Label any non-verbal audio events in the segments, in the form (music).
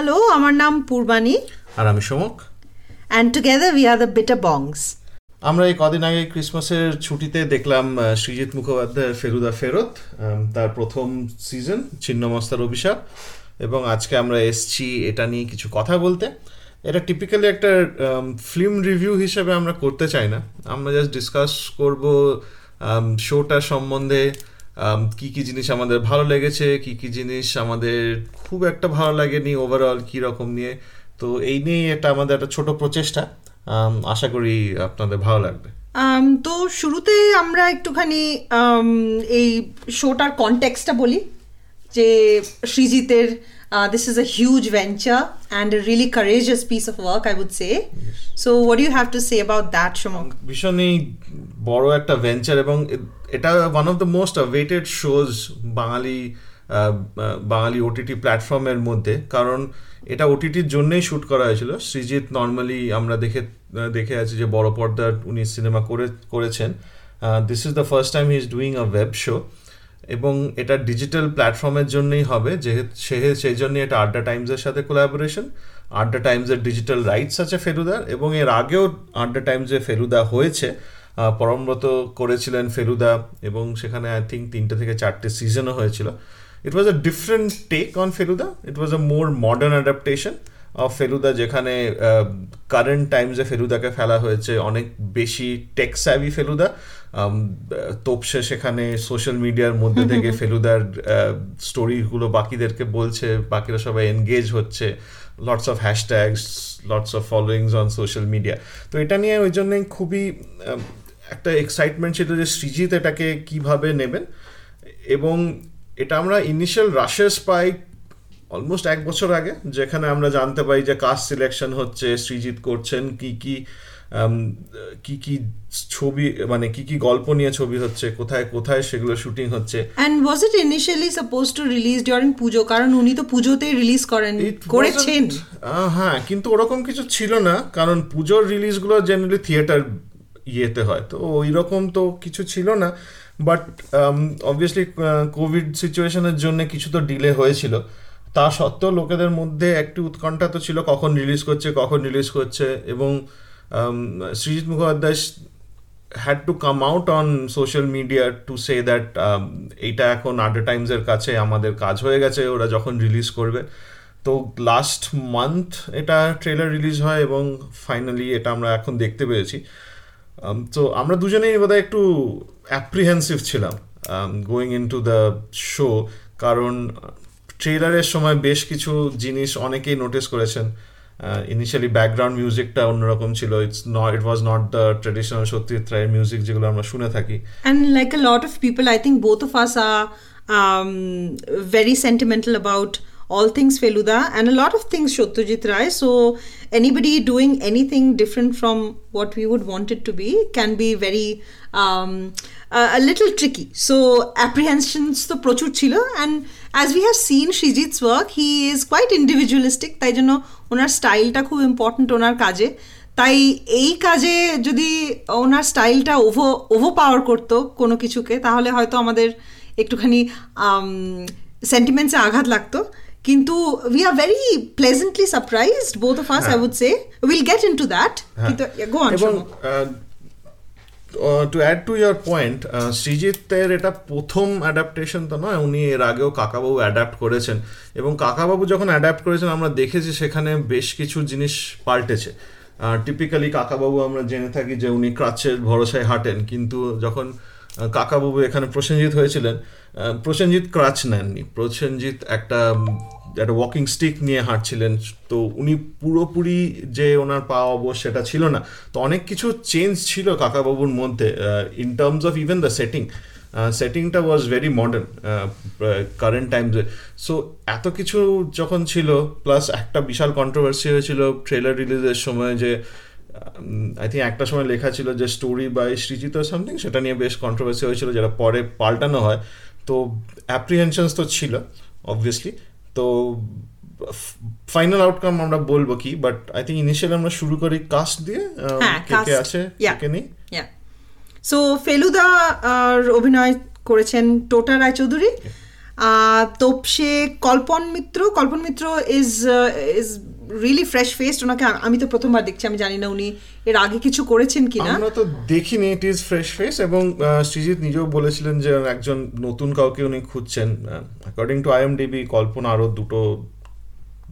Hello আমার নাম পূর্বাণী। আর আমি Somak and together we are the bitter bongs আমরা এই কদিন আগে ক্রিসমাসের ছুটিতে দেখলাম সৃজিৎ মুখোপাধ্যায়ের ফেরুদা ফেরত তার প্রথম সিজন ছিন্নমস্তার অভিশাপ এবং আজকে আমরা এসছি এটা নিয়ে কিছু কথা বলতে। এটা টিপিক্যালি একটা ফিল্ম রিভিউ হিসেবে আমরা করতে চাই না। আমরা জাস্ট ডিসকাস করব শোটার সম্বন্ধে কি কি জিনিস আমাদের ভালো লেগেছে, কি কি জিনিস আমাদের খুব একটা ভালো লাগেনি ওভারঅল কি রকম নিয়ে। তো এই নিয়েই একটা আমাদের একটা ছোট প্রচেষ্টা। আশা করি আপনাদের ভালো লাগবে। তো শুরুতে আমরা একটুখানি এই শোটার কনটেক্সটা বলি। যে সৃজিতের this is a huge venture and a really courageous piece of work, I would say. Yes. So, what do you have to say about that, Shumak? ভীষণই বড় একটা ভেঞ্চার এবং এটা one of the most waited shows Bangali Bangali OTT প্ল্যাটফর্মের মধ্যে কারণ এটা ওটিটির জন্যই শ্যুট করা হয়েছিল সৃজিৎ নর্মালি আমরা দেখে দেখে আছি যে বড় পর্দার উনি সিনেমা করে করেছেন this is the first time he is doing a web show এবং এটা ডিজিটাল প্ল্যাটফর্মের জন্যই হবে, যেহেতু সেই জন্য এটা আড্ডা টাইমসের সাথে কোলাবোরেশন আড্ডা টাইমসের ডিজিটাল রাইটস আছে ফেলুদার, এবং এর আগেও আড্ডা টাইমসে ফেলুদা হয়েছে। পরমব্রত করেছিলেন ফেলুদা, এবং সেখানে আই থিঙ্ক তিনটে থেকে চারটে সিজনও হয়েছিল। It was a different take on Feluda. It was a more modern adaptation of Feluda, যেখানে কারেন্ট টাইমসে ফেলুদাকে ফেলা হয়েছে অনেক বেশি টেক স্যাভি ফেলুদা। তোপসে সেখানে সোশ্যাল মিডিয়ার মধ্যে থেকে (laughs) ফেলুদার স্টোরিগুলো বাকিদেরকে বলছে বাকিরা সবাই এনগেজ হচ্ছে lots of hashtags lots of followings on social media তো এটা নিয়ে ওই জন্যই খুবই একটা এক্সাইটমেন্ট ছিল যে সৃজিত এটাকে কীভাবে নেবেন। এবং এটা আমরা ইনিশিয়াল রাশেস পাই অলমোস্ট এক বছর আগে যেখানে আমরা জানতে পাই যে কাস্ট সিলেকশন হচ্ছে সৃজিত করছেন কি কি কি কি ছবি মানে কি কি গল্প নিয়ে ছবি হচ্ছে কোথায় কোথায় সেগুলো শুটিং হচ্ছে? And was it initially suppose to release during Puja? কারণ উনি তো পুজোতে রিলিজ করেন করেছেন। হ্যাঁ কিন্তু ওরকম কিছু ছিল না কারণ পুজোর রিলিজগুলো জেনারেলি থিয়েটার ইয়েতে হয় তো ওই রকম তো কিছু ছিল না। বাট অবভিয়াসলি কোভিড সিচুয়েশনের জন্য কিছু তো ডিলে হয়েছিল। তা সত্ত্বেও লোকেদের মধ্যে একটি উৎকণ্ঠা তো ছিল কখন রিলিজ করছে কখন রিলিজ করছে এবং Srijit Mukhopadhyay had to come out on social media to say that এইটা এখন আডার টাইমসের কাছে আমাদের কাজ হয়ে গেছে, ওরা যখন রিলিজ করবে। তো লাস্ট মান্থ এটা ট্রেলার রিলিজ হয় এবং ফাইনালি এটা আমরা এখন দেখতে পেয়েছি। তো আমরা দুজনেই বোধহয় একটু অ্যাপ্রিহেন্সিভ ছিলাম going in to the show কারণ ট্রেলারের সময় বেশ কিছু জিনিস অনেকেই নোটিস করেছেন। ইনিশিয়ালি ব্যাকগ্রাউন্ড মিউজিকটা অন্যরকম ছিল it's not it was not the traditional Satyajit রায়ের মিউজিক যেগুলো আমরা শুনে থাকি and like a lot of people I think both of us are very sentimental about all things Feluda and a lot of things Shotyajit Rai. So anybody doing anything different from what we would want it to be can be very um, uh, a little tricky. So apprehensions to prochur chilo and as we have seen Shrijit's work, he is quite individualistic. তাই জন্য ওনার স্টাইলটা খুব important ওনার কাজে। তাই এই কাজে যদি ওনার স্টাইলটা ওভো ওভো পাওয়ার করতো কোনো কিছুকে তাহলে হয়তো আমাদের একটুখানি সেন্টিমেন্টসে আঘাত লাগতো। কিন্তু we are very pleasantly surprised both of us I would say will get in to that কিন্তু go on to add to your point সৃজিতের এটা প্রথম অ্যাডাপ্টেশন তো নয়, উনি এর আগেও কাকাবাবু অ্যাডাপ্ট করেছেন। এবং কাকাবাবু যখন অ্যাডাপ্ট করেছেন, আমরা দেখেছি সেখানে বেশ কিছু জিনিস পাল্টেছে। টিপিক্যালি কাকাবাবু আমরা জেনে থাকি যে উনি ক্রাচের ভরসায় হাঁটেন, কিন্তু যখন কাকাবাবু এখানে প্রসেনজিৎ হয়েছিলেন প্রসেনজিৎ ক্রাচ নেননি। প্রসেনজিৎ একটা একটা ওয়াকিং স্টিক নিয়ে হাঁটছিলেন, তো উনি পুরোপুরি যে ওনার পাওয়া অবশ সেটা ছিল না। তো অনেক কিছু চেঞ্জ ছিল কাকাবাবুর মধ্যে in terms of even the setting সেটিংটা was very modern current টাইমসে সো এত কিছু যখন ছিল প্লাস একটা বিশাল কন্ট্রোভার্সি হয়েছিল ট্রেলার রিলিজের সময় যে আই থিঙ্ক একটা সময় লেখা ছিল যে স্টোরি বাই সৃজিত সামথিং সেটা নিয়ে বেশ কন্ট্রোভার্সি হয়েছিল, যেটা পরে পাল্টানো হয়। তো অ্যাপ্রিহেনশনস তো ছিল অবভিয়াসলি তো ফাইনাল আউটকাম আমরা বলব কি বাট আই থিঙ্ক ইনিশিয়াল আমরা শুরু করি কাস্ট দিয়ে কে কে আছে কে নেই। সো ফেলুদা আর অভিনয় করেছেন Tota Roychowdhury. Topshe Kalpan Mitra Kalpan Mitra is is really fresh faced ওনাকে আমি তো প্রথমবার দেখছি, আমি জানি না উনি এর আগে কিছু করেছেন কি না আমরা তো দেখিনি ইট ইজ ফ্রেশ ফেস এবং শ্রীজিৎ নিজেও বলেছিলেন যে, একজন নতুন কাউকে উনি খুঁজছেন। অ্যাকর্ডিং টু আইএমডিবি কল্পনা আরও দুটো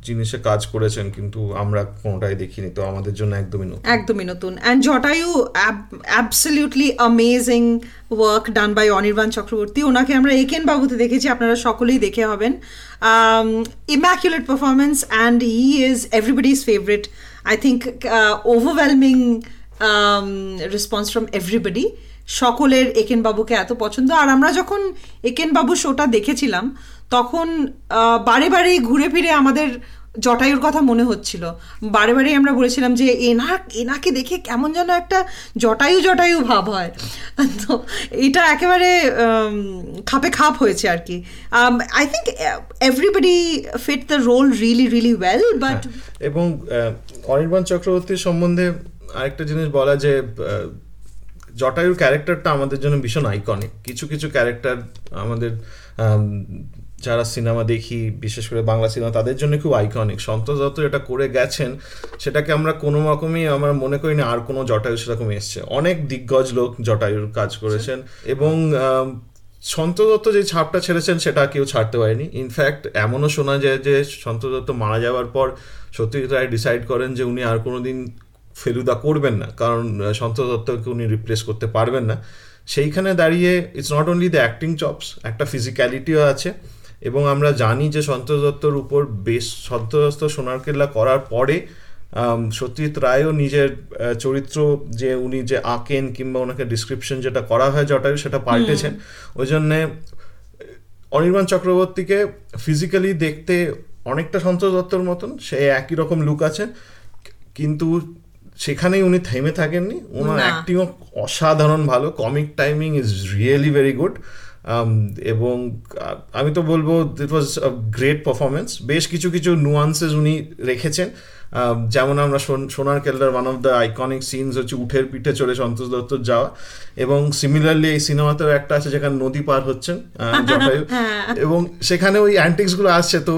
জিনিসে কাজ করেছেন, কিন্তু আমরা কোনোটাই দেখিনি, তো আমাদের জন্য একদমই নতুন। একদমই নতুন। And Jatayu absolutely amazing work done by Anirban Chakraborty ওনাকে আমরা একেন বাবুতে দেখেছি, আপনারা সকলেই দেখে হবেন। Immaculate performance and he is everybody's favourite I think overwhelming response from everybody সকলের একেন বাবুকে এত পছন্দ। আর আমরা যখন একেন বাবু শোটা দেখেছিলাম, তখন বারে বারে ঘুরে ফিরে আমাদের জটায়ুর কথা মনে হচ্ছিল। বারে বারে আমরা বলেছিলাম যে এনা এনাকে দেখে কেমন যেন একটা জটায়ু জটায়ু ভাব হয়। তো এটা একেবারে খাপে খাপ হয়েছে আর কি। I think everybody fit the role really really well but এবং অনির্বাণ চক্রবর্তীর সম্বন্ধে আরেকটা জিনিস বলা যে জটায়ুর ক্যারেক্টারটা আমাদের জন্য ভীষণ আইকনিক কিছু কিছু ক্যারেক্টার আমাদের যারা সিনেমা দেখি বিশেষ করে বাংলা সিনেমা তাদের জন্য খুব আইকনিক সন্তোষ দত্ত এটা করে গেছেন সেটাকে আমরা কোনো রকমই আমরা মনে করি না আর কোনো জটায়ু সেরকম এসছে। অনেক দিগ্গজ লোক জটায়ুর কাজ করেছেন এবং সন্ত দত্ত যে ছাপটা ছেড়েছেন সেটা কেউ ছাড়তে পারেনি। ইনফ্যাক্ট এমনও শোনা যায় যে সন্ত দত্ত মারা যাওয়ার পর সত্যি রায় ডিসাইড করেন যে উনি আর কোনো দিন ফেলুদা করবেন না কারণ সন্ত দত্তকে উনি রিপ্লেস করতে পারবেন না। সেইখানে দাঁড়িয়ে it's not only the acting chops একটা ফিজিক্যালিটিও আছে। এবং আমরা জানি যে সন্তোষ দত্তর উপর বেশ সন্তোষ দত্ত সোনার কেল্লা করার পরে সত্যজিৎ রায়ও নিজের চরিত্র যে উনি যে আঁকেন কিংবা ওনাকে ডিসক্রিপশন যেটা করা হয় জটায়ু সেটা পাল্টেছেন। ওই জন্যে অনির্বাণ চক্রবর্তীকে ফিজিক্যালি দেখতে অনেকটা সন্তোষ দত্তর মতন সে একই রকম লুক আছে কিন্তু সেখানেই উনি থেমে থাকেননি। ওনার অ্যাক্টিংও অসাধারণ ভালো comic timing is really very good এবং আমি তো বলব ইট ওয়াজ আ গ্রেট পারফরমেন্স বেশ কিছু কিছু নুয়ান্সেস উনি রেখেছেন। যেমন আমরা সোনার কেল্লার one of the iconic scenes হচ্ছে উঠের পিঠে চলে সন্তোষ দত্ত যাওয়া। এবং সিমিলারলি এই সিনেমাতেও একটা আছে যেখানে নদী পার হচ্ছেন জটায়ু (laughs) এবং সেখানে ওই অ্যান্টিক্সগুলো আসছে। তো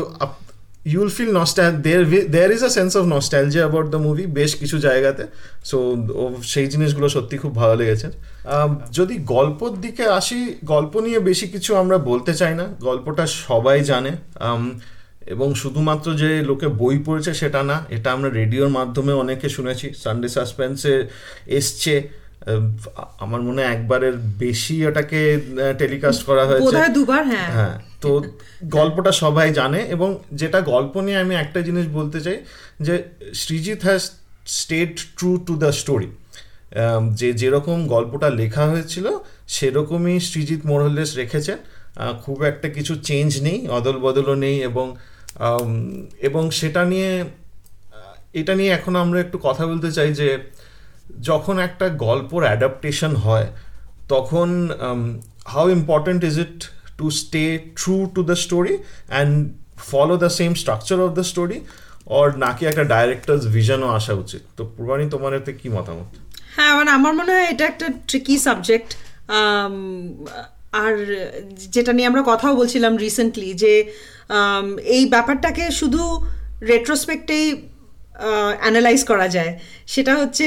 you'll feel there there is a sense of nostalgia about the movie বেশ কিছু জায়গাতে। সো সেই জিনিসগুলো সত্যি খুব ভালো লেগেছে। যদি গল্পর দিকে আসি, গল্প নিয়ে বেশি কিছু আমরা বলতে চাই না। গল্পটা সবাই জানে। এবং শুধুমাত্র যে লোকে বই পড়েছে সেটা না, এটা আমরা রেডিওর মাধ্যমে অনেকে শুনেছি। সানডে সাসপেন্সে এসছে। আমার মনে হয় একবারের বেশি ওটাকে টেলিকাস্ট করা হয়েছে। দুবার হ্যাঁ। হ্যাঁ তো (laughs) গল্পটা সবাই জানে এবং যেটা গল্প নিয়ে আমি একটা জিনিস বলতে চাই যে Srijit has stayed true to the story যে যেরকম গল্পটা লেখা হয়েছিল সেরকমই সৃজিৎ মোরহলেস রেখেছেন খুব একটা কিছু চেঞ্জ নেই অদল বদলও নেই এবং এবং সেটা নিয়ে এটা নিয়ে এখন আমরা একটু কথা বলতে চাই যে যখন একটা গল্পর অ্যাডাপ্টেশন হয়, তখন how important is it to stay true to the story and follow the same structure of the story or নাকি একটা ডাইরেক্টরস ভিশনও আসা উচিত? তো পূর্বাণী তোমার এতে কি মতামত? হ্যাঁ মানে আমার মনে হয় এটা একটা ট্রিকি সাবজেক্ট আর যেটা নিয়ে আমরা কথাও বলছিলাম রিসেন্টলি যে এই ব্যাপারটাকে শুধু রেট্রোস্পেক্টেই অ্যানালাইজ করা যায়। সেটা হচ্ছে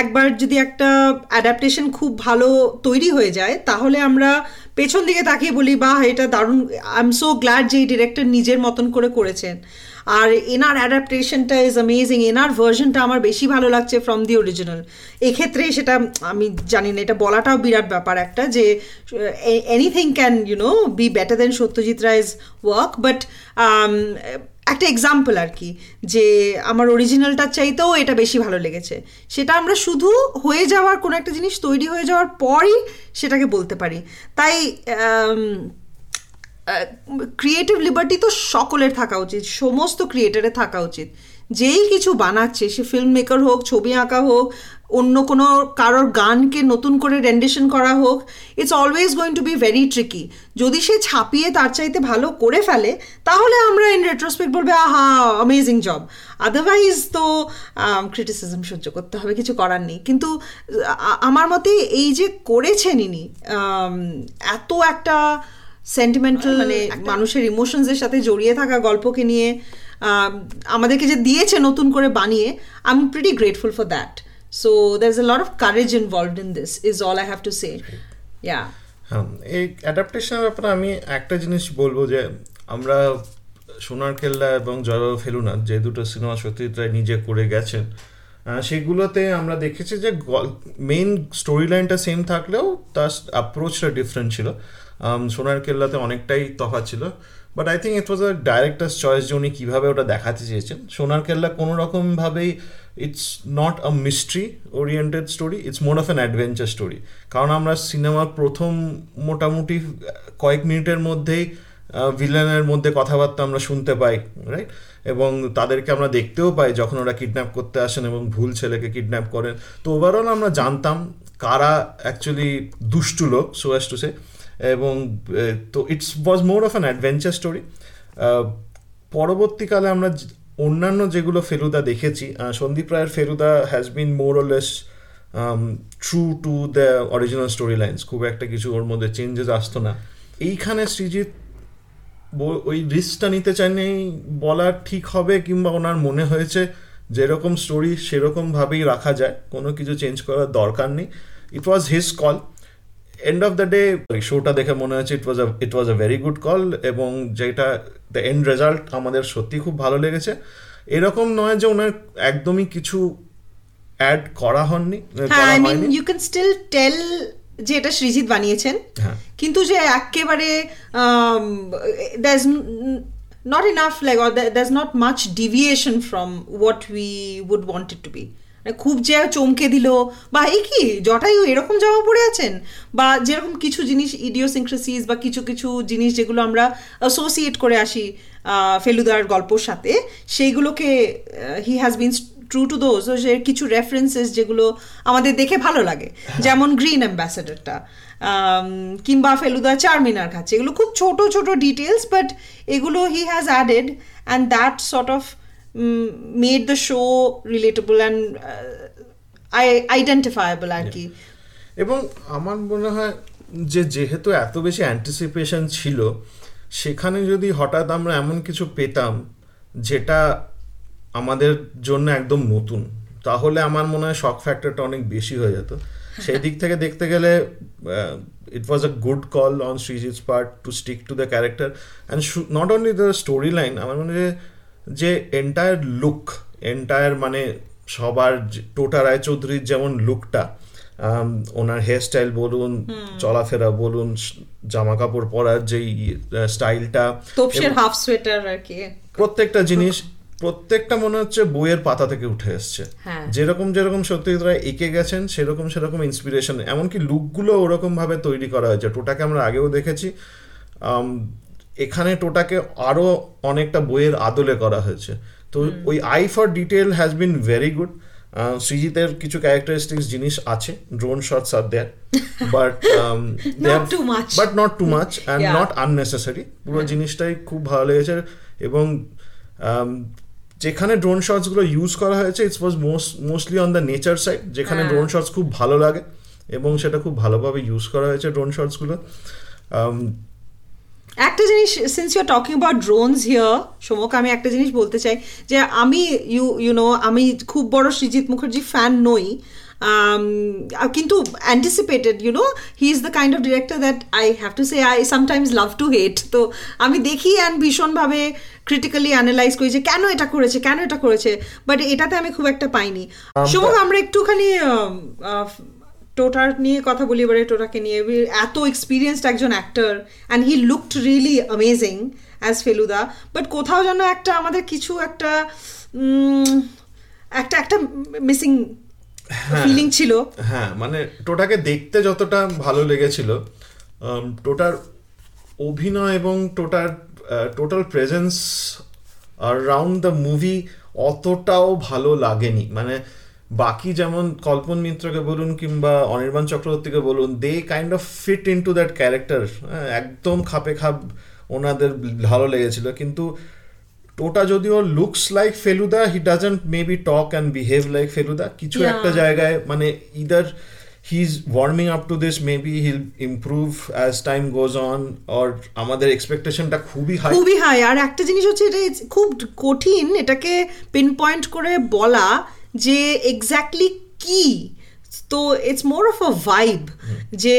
একবার যদি একটা অ্যাডাপ্টেশন খুব ভালো তৈরি হয়ে যায়, তাহলে আমরা পেছন দিকে তাকিয়ে বলি বা এটা দারুণ আই এম সো গ্ল্যাড যে এই ডিরেক্টর নিজের মতন করে করেছেন। আর এনার অ্যাডাপ্টেশনটা ইজ অ্যামেজিং এনার ভার্জনটা আমার বেশি ভালো লাগছে ফ্রম দি অরিজিনাল এক্ষেত্রে সেটা আমি জানি না, এটা বলাটাও বিরাট ব্যাপার একটা যে anything can you know be better than Satyajit Ray's work but একটা এক্সাম্পল আর কি, যে আমার অরিজিনালটার চাইতেও এটা বেশি ভালো লেগেছে। সেটা আমরা শুধু হয়ে যাওয়ার কোনো একটা জিনিস তৈরি হয়ে যাওয়ার পরই সেটাকে বলতে পারি। তাই ক্রিয়েটিভ লিবার্টি তো সকলের থাকা উচিত, সমস্ত ক্রিয়েটারের থাকা উচিত। যেই কিছু বানাচ্ছে সে ফিল্ম মেকার হোক ছবি আঁকা হোক অন্য কোনো কারোর গানকে নতুন করে রেন্ডেশন করা হোক it's always going to be very tricky যদি সে ছাপিয়ে তার চাইতে ভালো করে ফেলে তাহলে আমরা ইন রেট্রোস্পেক্ট বলবে আহা অ্যামেজিং জব আদারওয়াইজ তো ক্রিটিসিজম সহ্য করতে হবে কিছু করার নেই। কিন্তু আমার মতে এই যে করেছেন ইনি এত একটা সেন্টিমেন্টাল মানে মানুষের ইমোশনসের সাথে জড়িয়ে থাকা গল্পকে নিয়ে আমাদেরকে যে দিয়েছে নতুন করে বানিয়ে I am pretty grateful for that so there is a lot of courage involved in this is all I have to say ya এই অ্যাডাপ্টেশনের ব্যাপারে আমি একটা জিনিস বলব যে আমরা সোনার কেল্লা এবং জয়বাবু ফেলুনা যে দুটো সিনেমা রায় নিজে করে গেছেন সেগুলোতে আমরা দেখেছি যে মেইন স্টোরি লাইনটা সেম থাকলেও তার অ্যাপ্রোচটা ডিফারেন্ট ছিল। সোনার কেল্লাতে অনেকটাই তফাৎ ছিল but I think it was a director's choice যে উনি কীভাবে ওটা দেখাতে চেয়েছেন। সোনার কেল্লা কোনো রকমভাবেই it's not a mystery oriented story it's more of an adventure story কারণ আমরা সিনেমার প্রথম মোটামুটি কয়েক মিনিটের মধ্যেই ভিলেনের মধ্যে কথাবার্তা আমরা শুনতে পাই রাইট এবং তাদেরকে আমরা দেখতেও পাই যখন ওরা কিডন্যাপ করতে আসেন এবং ভুল ছেলেকে কিডন্যাপ করেন। তো ওভারঅল আমরা জানতাম কারা অ্যাকচুয়ালি দুষ্টু লোক সো টু সে এবং তো it's was more of an adventure story পরবর্তীকালে আমরা অন্যান্য যেগুলো ফেলুদা দেখেছি সন্দীপ রায়ের Feluda has been more less true to the original story lines খুব একটা কিছু ওর মধ্যে চেঞ্জেস আসতো না। এইখানে সৃজিৎ ওই রিস্কটা নিতে চাইনি বলা ঠিক হবে কিংবা ওনার মনে হয়েছে যেরকম স্টোরি সেরকমভাবেই রাখা যায়। কোনো কিছু চেঞ্জ করার দরকার নেই। It was his call end of the day শোটা দেখে মনে হয়েছে it was a it was a very good call এবং যেটা দ্য এন্ড রেজাল্ট আমাদের সত্যি খুব ভালো লেগেছে। এরকম নয় যে ওনার একদমই কিছু অ্যাড করা হননি I mean you can still tell যে এটা সৃজিৎ বানিয়েছেন। হ্যাঁ। কিন্তু যে একেবারে that's not enough like or that's not much deviation from what we would wanted to be খুব যে চমকে দিল বা এই কি জটায়ু এরকম জামা পরে আছেন? বা যেরকম কিছু জিনিস ইডিওসিনক্রেসিস বা কিছু কিছু জিনিস যেগুলো আমরা অ্যাসোসিয়েট করে আসি ফেলুদার গল্পর সাথে সেইগুলোকে he has been true to those যে কিছু রেফারেন্সেস যেগুলো আমাদের দেখে ভালো লাগে। যেমন গ্রিন অ্যাম্বাসেডারটা কিংবা ফেলুদা চারমিনার খাচ্ছে এগুলো খুব ছোট ছোট ডিটেলস বাট এগুলো he has added and that sort of made the show relatable and identifiable আর কি এবং আমার মনে হয় যে যেহেতু এত বেশি অ্যান্টিসিপেশন ছিল সেখানে যদি হঠাৎ আমরা এমন কিছু পেতাম যেটা আমাদের জন্য একদম নতুন তাহলে আমার মনে হয় শক ফ্যাক্টরটা অনেক বেশি হয়ে যেত। (laughs) সেই দিক থেকে দেখতে গেলে it was a good call on Srijit's part to stick to the character and not only the story line আমার মনে হয় যে এন্টায়ার লুক এন্টায়ার মানে সবার টোটা রায়চৌধুরীর যেমন লুকটা ওনার হেয়ার স্টাইল বলুন চলাফেরা বলুন জামা কাপড় পরার যেই স্টাইলটা হাফ সোয়েটার আর কি। প্রত্যেকটা জিনিস প্রত্যেকটা মনে হচ্ছে বইয়ের পাতা থেকে উঠে এসছে। হ্যাঁ। যেরকম যেরকম সত্যজিৎ রায় এঁকে গেছেন সেরকম সেরকম ইন্সপিরেশন এমনকি লুকগুলো ওরকম ভাবে তৈরি করা হয়েছে। টোটাকে আমরা আগেও দেখেছি এখানে টোটাকে আরও অনেকটা বইয়ের আদলে করা হয়েছে। তো ওই eye for detail has been very good সৃজিতের কিছু ক্যারেক্টারিস্টিক্স জিনিস আছে। Drone shots are there but but not too much and not unnecessary পুরো জিনিসটাই খুব ভালো লেগেছে এবং যেখানে ড্রোন শটসগুলো ইউজ করা হয়েছে it's was most mostly on the nature side যেখানে ড্রোন শটস খুব ভালো লাগে এবং সেটা খুব ভালোভাবে ইউজ করা হয়েছে ড্রোন শটসগুলো একটা জিনিস since you are talking about drones here Somak আমি একটা জিনিস বলতে চাই যে আমি ইউ ইউ নো আমি খুব বড় সৃজিৎ মুখার্জি ফ্যান নই। কিন্তু anticipated you know he is the kind of director that I have to say I sometimes love to hate তো আমি দেখি অ্যান্ড ভীষণভাবে ক্রিটিক্যালি অ্যানালাইজ করি যে কেন এটা করেছে কেন এটা করেছে বাট এটাতে আমি খুব একটা পাইনি। সমক আমরা একটুখানি টোটার নিয়ে কথা বলি এবারে টোটাকে নিয়ে। এত এক্সপিরিয়েন্সড একজন actor and he looked really amazing as Feluda but কোথাও যেন একটা আমাদের কিছু একটা একটা একটা মিসিং ফিলিং ছিল। হ্যাঁ মানে টোটাকে দেখতে যতটা ভালো লেগেছিল টোটার অভিনয় এবং টোটার total presence round the movie অতটাও ভালো লাগেনি। মানে বাকি যেমন কল্পন মিত্রকে বলুন কিংবা অনির্বাণ চক্রবর্তীকে বলুন they kind of fit in to that character একদম খাপে খাপ ওনাদের ভালো লেগেছিল। কিন্তু টোটা যদিও looks like Feluda he doesn't maybe talk and behave like Feluda. কিছু একটা জায়গায় মানে either he's warming up to this maybe he'll improve as time goes on or আমাদের এক্সপেকটেশনটা খুবই হাই খুবই হাই আর একটা জিনিস হচ্ছে এটা খুব কঠিন এটাকে পিন পয়েন্ট করে বলা। যে এক্স্যাক্টলি কি? তো it's more of a vibe যে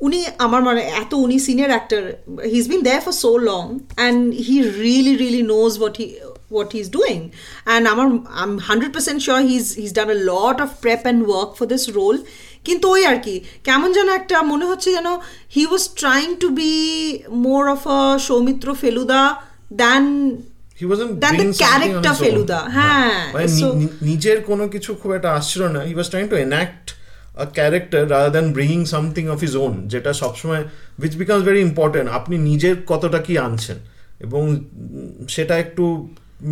উনি আমার মানে এত উনি senior actor he is been there for so long and he really really knows what he what he's doing. And আমার, I'm 100% sure he's he's done a lot of prep and work for this role. কিন্তু ওই আর কি, কেমন যেন একটা মনে হচ্ছে যেন he was trying to be more of a Soumitra Feluda than he wasn't than the character Feluda হ্যাঁ নিজের কোনো কিছু খুব একটা আসছিল না he was trying to enact a character rather than bringing something of his own যেটা সবসময় উইচ বিকামস ভেরি ইম্পর্টেন্ট আপনি নিজের কতটা কি আনছেন এবং সেটা একটু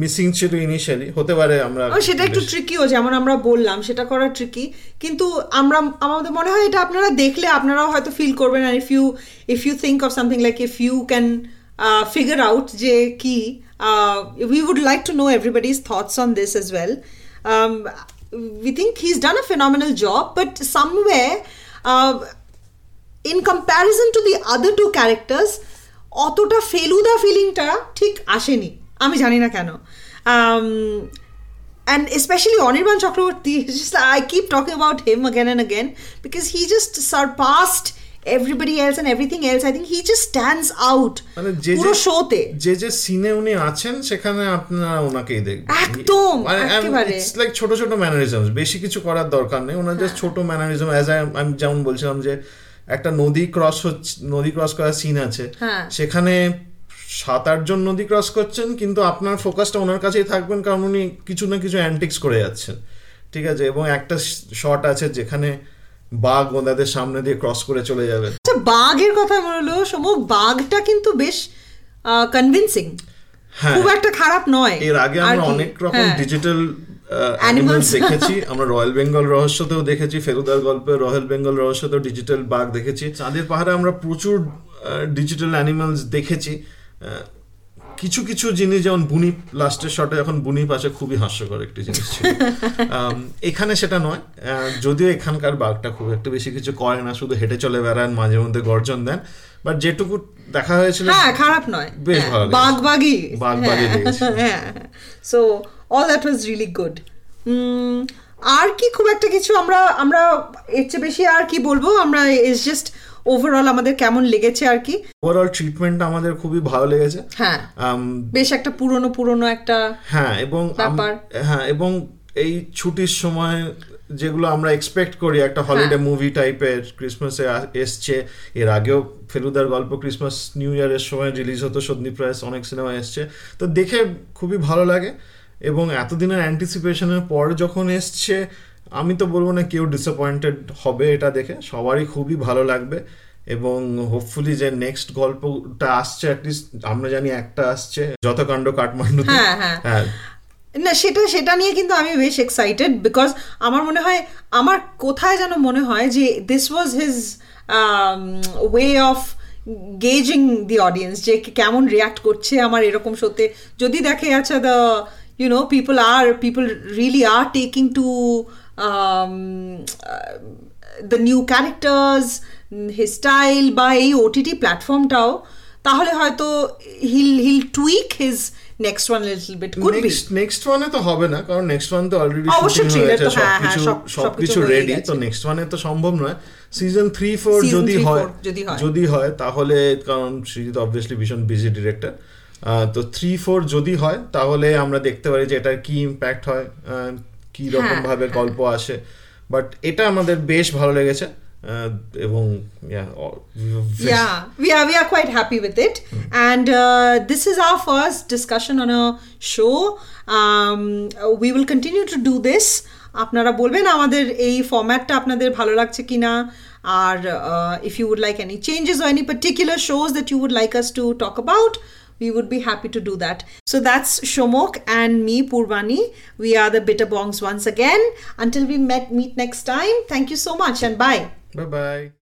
মিসিং ছিল ইনিশিয়ালি হতে পারে আমরা সেটা একটু ট্রিকিও যেমন আমরা বললাম সেটা করা ট্রিকি কিন্তু আমরা আমাদের মনে হয় এটা আপনারা দেখলে আপনারাও হয়তো ফিল করবেন আর if you if you think of something like if you can figure out যে কি we would like to know everybody's thoughts on this as well we think he's done a phenomenal job but somewhere uh, in comparison to the other two characters অতটা ফেলুদা ফিলিংটা ঠিক আসেনি আমি জানি না কেন and especially Anirban Chakraborty, just I keep talking about him again and again because he just surpassed everybody else and everything else. I think he just stands out. মানে যে পুরো শোতে যে যে সিনে উনি আছেন সেখানে আপনারা ওনাকেই দেখবেন। একদম ইটস লাইক ছোট ছোট ম্যানারিজমস বেশি কিছু করার দরকার নেই। ওনার জাস্ট ছোট ম্যানারিজম অ্যাজ আমি যেমন বলছিলাম যে একটা নদী ক্রস হচ্ছে নদী ক্রস করার সিন আছে। সেখানে সাত আটজন নদী ক্রস করছেন কিন্তু আপনার ফোকাসটা ওনার কাছেই থাকবেন কারণ উনি কিছু না কিছু অ্যান্টিক্স করে যাচ্ছেন। ঠিক আছে? এবং একটা শট আছে যেখানে বাঘ ওনাদের সামনে দিয়ে ক্রস করে চলে যাবে। আচ্ছা বাঘের কথা বলল সমক বাঘটা কিন্তু বেশ কনভিনসিং খুব একটা খারাপ নয়। এর আগে আমরা অনেক রকম ডিজিটাল অ্যানিমালস দেখেছি (laughs) আমরা রয়্যাল বেঙ্গল রহস্যতেও দেখেছি ফেরুদার গল্পে রয়্যাল বেঙ্গল রহস্যতেও ডিজিটাল বাঘ দেখেছি। চাঁদের পাহাড়ে আমরা প্রচুর ডিজিটাল অ্যানিমালস দেখেছি। কিছু কিছু জিনিস যেমন বুনি লাস্টের শটে যখন বুনি পাশে খুবই হাস্যকর একটি জিনিস ছিল। এখানে সেটা নয়। যদিও এখানকার বাঘটা খুব একটা বেশি কিছু করে না শুধু হেঁটে চলে বেড়ান মাঝে মধ্যে গর্জন দেন। বাট যেটুকু দেখা হয়েছিল হ্যাঁ খারাপ নয়। বেশ ভালো বাঘ বাঘই বাঘ বাঘই হ্যাঁ so all that was really good আর কি খুব একটা কিছু আমরা আমরা এর চেয়ে বেশি আর কি বলব? আমরা ইজ জাস্ট ওভারঅল আমাদের কেমন লেগেছে আর কি? ওভারঅল ট্রিটমেন্ট আমাদের খুবই ভালো লেগেছে। হ্যাঁ। বেশ একটা পুরনো পুরনো একটা হ্যাঁ এবং হ্যাঁ এবং এই ছুটির সময় যেগুলো আমরা এক্সপেক্ট করি একটা হলিডে মুভি টাইপের ক্রিসমাসে এসছে। এর আগেও ফেলুদার গল্প ক্রিসমাস নিউ ইয়ারের সময় রিলিজ হতো সন্দীপ রায় অনেক সিনেমা এসছে। তো দেখে খুবই ভালো লাগে এবং এতদিনের অ্যান্টিসিপেশনের পর যখন এসছে আমি তো বলব না কেউ ডিসঅ্যাপয়েন্টেড হবে এটা দেখে সবারই খুবই ভালো লাগবে এবং হোপফুলি যে নেক্সট গল্পটা আসছে অ্যাটলিস্ট আমরা জানি একটা আসছে যতকাণ্ড কাঠমান্ডু। হ্যাঁ হ্যাঁ। না সেটা সেটা নিয়ে কিন্তু আমি বেশ এক্সাইটেড বিকজ আমার মনে হয় আমার কোথায় যেন মনে হয় যে this was his way of gazing the audience যে কেমন রিয়াক্ট করছে আমার এরকম সত্যি। যদি দেখে আচ্ছা the you know people are people really are taking to um, uh, the new characters his style বা এই ওটিটি প্ল্যাটফর্মটাও তাহলে হয়তো he'll he'll tweak his next one little bit could be next ওয়ানে তো হবে না কারণ নেক্সট ওয়ান তো অলরেডি শুটিং হয়েছে সবকিছু সবকিছু রেডি তো নেক্সট ওয়ানে তো সম্ভব নয়। সিজন থ্রি ফোর যদি হয় যদি হয়। তাহলে কারণ সৃজিত অবভিয়াসলি ভীষণ বিজি ডিরেক্টর তো থ্রি ফোর যদি হয় তাহলে আমরা দেখতে পারি যে এটার কি ইম্প্যাক্ট হয় কি রকম ভাবে গল্প আসে বাট এটা আমাদের বেশ ভালো লেগেছে এবং yeah yeah we are we are quite happy with it mm. and uh, this is our first discussion on a show um, we will continue to do this আপনারা বলবেন আমাদের এই ফরম্যাটটা আপনাদের ভালো লাগছে কিনা আর if you would like any changes or any particular shows that you would like us to talk about we would be happy to do that. So that's Shomok and me, Purvani. We are the Bitterbongs once again. Until we met, meet next time, thank you so much and bye. Bye bye.